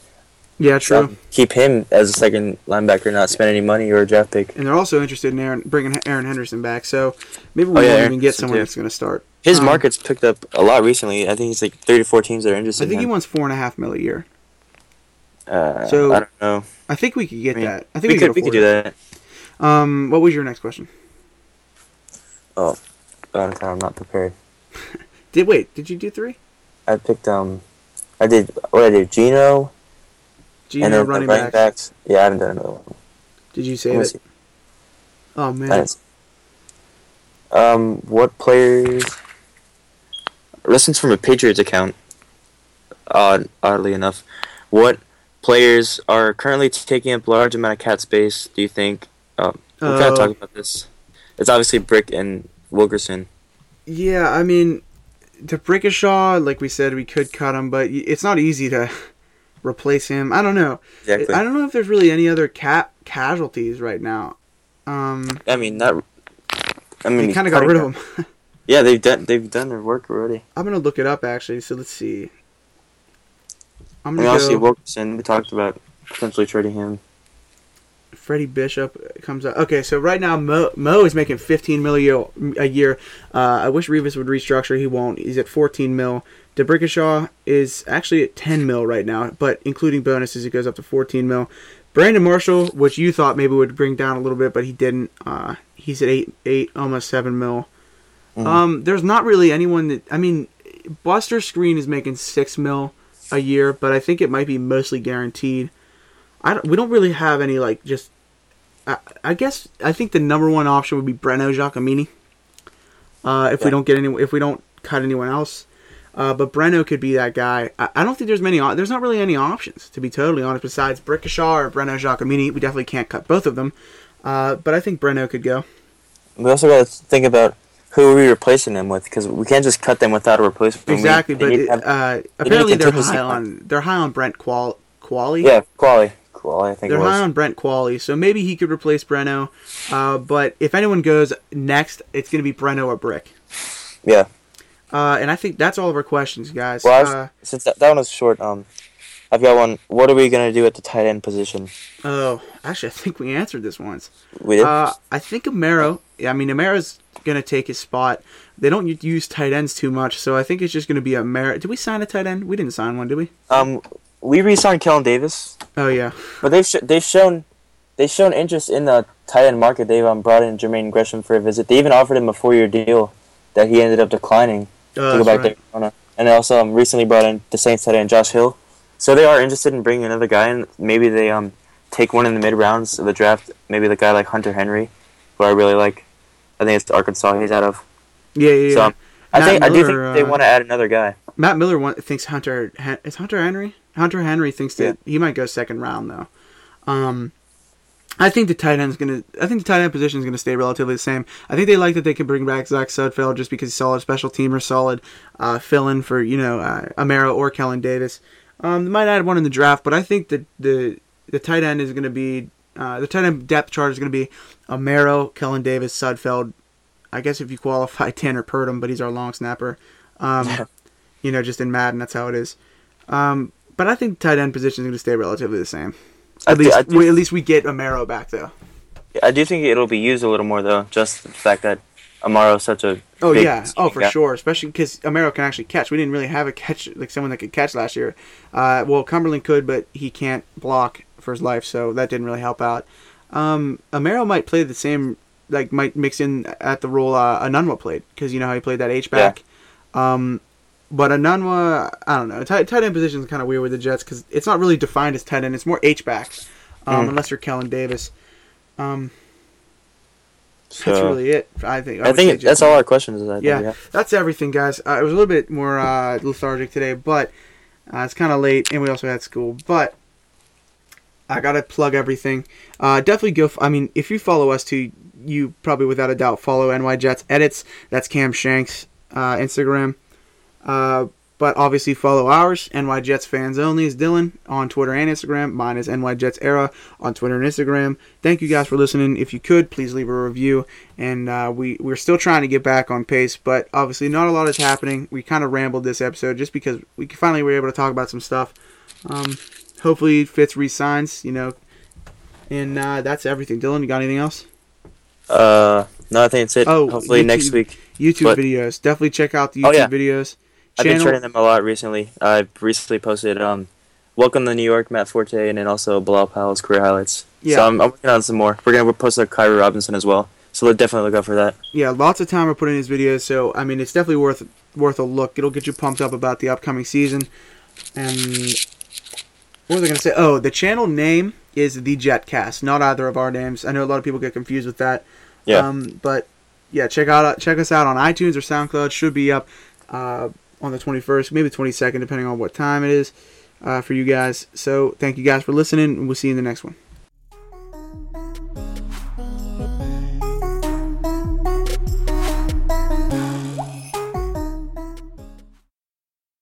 Yeah, true. keep him as a second linebacker, not spend any money or a draft pick. and they're also interested in Erin, bringing Erin Henderson back. So maybe we Oh, yeah, won't Erin even get someone too. that's going to start. His Um, market's picked up a lot recently. I think he's like three to four teams that are interested. I think he in him. wants four and a half mil a year. Uh, so- I don't know. I think we could get I mean, that. I think we, could we could do that. Um, what was your next question? Oh, I'm not prepared. Did wait? Did you do three? I picked um, I did what I did Geno, Geno and then running, the running backs. backs. Yeah, I haven't done another one. Did you save it? see. Oh man. Um, what players? Listens from a Patriots account. Odd, oddly enough, what players are currently taking up large amount of cap space? Do you think? Um, we Oh. of talked about this. It's obviously Brick and Wilkerson. yeah. I mean, D'Brickashaw, like we said, we could cut him, but it's not easy to replace him. I don't know. Exactly. I don't know if there's really any other cap casualties right now. Um, I mean, not. I mean, they kind of got rid of him. Yeah, they've done they've done their work already. I'm gonna look it up actually. So let's see. I'm I mean, gonna obviously go. Wilkerson. We talked about potentially trading him. Freddie Bishop comes out. Okay, so right now Mo, Mo is making 15 mil a year. A year. Uh, I wish Revis would restructure. He won't. He's at 14 mil. D'Brickashaw is actually at 10 mil right now, but including bonuses, it goes up to 14 mil. Brandon Marshall, which you thought maybe would bring down a little bit, but he didn't. Uh, he's at eight, eight, almost seven mil. Mhm. Um, there's not really anyone that. I mean, Buster Skrine is making six mil a year, but I think it might be mostly guaranteed. I don't, we don't really have any like just. I, I guess I think the number one option would be Breno Giacomini. Uh, if we don't get any, if we don't cut anyone else, uh, but Breno could be that guy. I, I don't think there's many. There's not really any options to be totally honest. Besides Brickashaw or Breno Giacomini, we definitely can't cut both of them. Uh, but I think Breno could go. We also got to think about who are we replacing them with because we can't just cut them without a replacement. Exactly, they but need to it, have- uh, apparently they're high on they're high on Brent Qual Qvale. yeah, Qvale, Qvale. I think They're high on Brent Qvale, so maybe he could replace Breno. Uh, but if anyone goes next, it's going to be Breno or Brick. yeah. Uh, and I think that's all of our questions, guys. Well, was, uh, since that, that one was short, um, I've got one. What are we gonna do at the tight end position? oh, actually, I think we answered this once. We did. Uh, I think Amaro. I mean, Amaro's going to take his spot. They don't use tight ends too much, so I think it's just going to be Amaro. Did we sign a tight end? We didn't sign one, did we? um, we re-signed Kellen Davis, Oh yeah. but they've sh- they've shown they've shown interest in the tight end market. They've um, brought in Jermaine Gresham for a visit. They even offered him a four-year deal that he ended up declining. Go back right. Arizona. And they also um, recently brought in the Saints tight and Josh Hill. So they are interested in bringing another guy and Maybe they um take one in the mid rounds of the draft. Maybe the guy like Hunter Henry, who I really like. I think it's Arkansas he's out of. Yeah, yeah, yeah. So um, I Matt think I do Miller, think they uh, want to add another guy. Matt Miller want, thinks Hunter is Hunter Henry. Hunter Henry thinks that he might go second round though. Um, I think the tight end is gonna. I think the tight end position is gonna stay relatively the same. I think they like that they can bring back Zach Sudfeld just because he's solid special teamer, solid uh, fill in for you know uh, Amaro or Kellen Davis. Um, they might add one in the draft, but I think that the the tight end is gonna be uh, the tight end depth chart is gonna be Amaro, Kellen Davis, Sudfeld. I guess if you qualify Tanner Purdum, but he's our long snapper. Um, you know, just in Madden, that's how it is. Um, but I think the tight end position is going to stay relatively the same. At least, do- we, at least we get Amaro back though. I do think it'll be used a little more though, just the fact that Amaro's such a Oh yeah, oh for guy. sure. Especially because Amaro can actually catch. We didn't really have a catch like someone that could catch last year. Uh, well, Cumberland could, but he can't block for his life, so that didn't really help out. Um, Amaro might play the same, like might mix in at the role uh, Enunwa played because you know how he played that H back. Um, but Enunwa, I don't know. Tight, tight end position is kind of weird with the Jets because it's not really defined as tight end. It's more H back, um, Mhm. unless you're Kellen Davis. Um, that's really it. I think. I say think that's all our questions. Yeah. yeah. that's everything, guys. Uh, it was a little bit more uh, lethargic today, but uh, it's kind of late, and we also had school. But I gotta plug everything. Uh, definitely go. F- I mean, if you follow us too, you probably without a doubt follow NY Jets Edits. That's Cam Shanks uh, Instagram. Uh, but obviously follow ours. NY Jets fans only is Dylan on Twitter and Instagram. Mine is NY Jets Era on Twitter and Instagram. Thank you guys for listening. If you could, please leave a review. And uh, we we're still trying to get back on pace, but obviously not a lot is happening. We kind of rambled this episode just because we finally were able to talk about some stuff. Um, hopefully Fitz resigns, you know. And uh, that's everything. Dylan, you got anything else? Uh, no, I think it's it. Oh, Hopefully YouTube- next week. YouTube But- videos. Definitely check out the YouTube Oh, yeah. videos. I've been training them a lot recently. I've recently posted um, "Welcome to New York," Matt Forte, and then also Bilal Powell's career highlights. Yeah. So I'm, I'm working on some more. We're gonna post a Khiry Robinson as well. So definitely look out for that. yeah, lots of time we're putting in these videos, so I mean it's definitely worth worth a look. It'll get you pumped up about the upcoming season. And what was I gonna say? Oh, the channel name is the Jetcast, not either of our names. I know a lot of people get confused with that. Yeah. Um, but yeah, check out check us out on iTunes or SoundCloud. Should be up uh, on the 21st, maybe 22nd, depending on what time it is uh, for you guys. So thank you guys for listening, and we'll see you in the next one.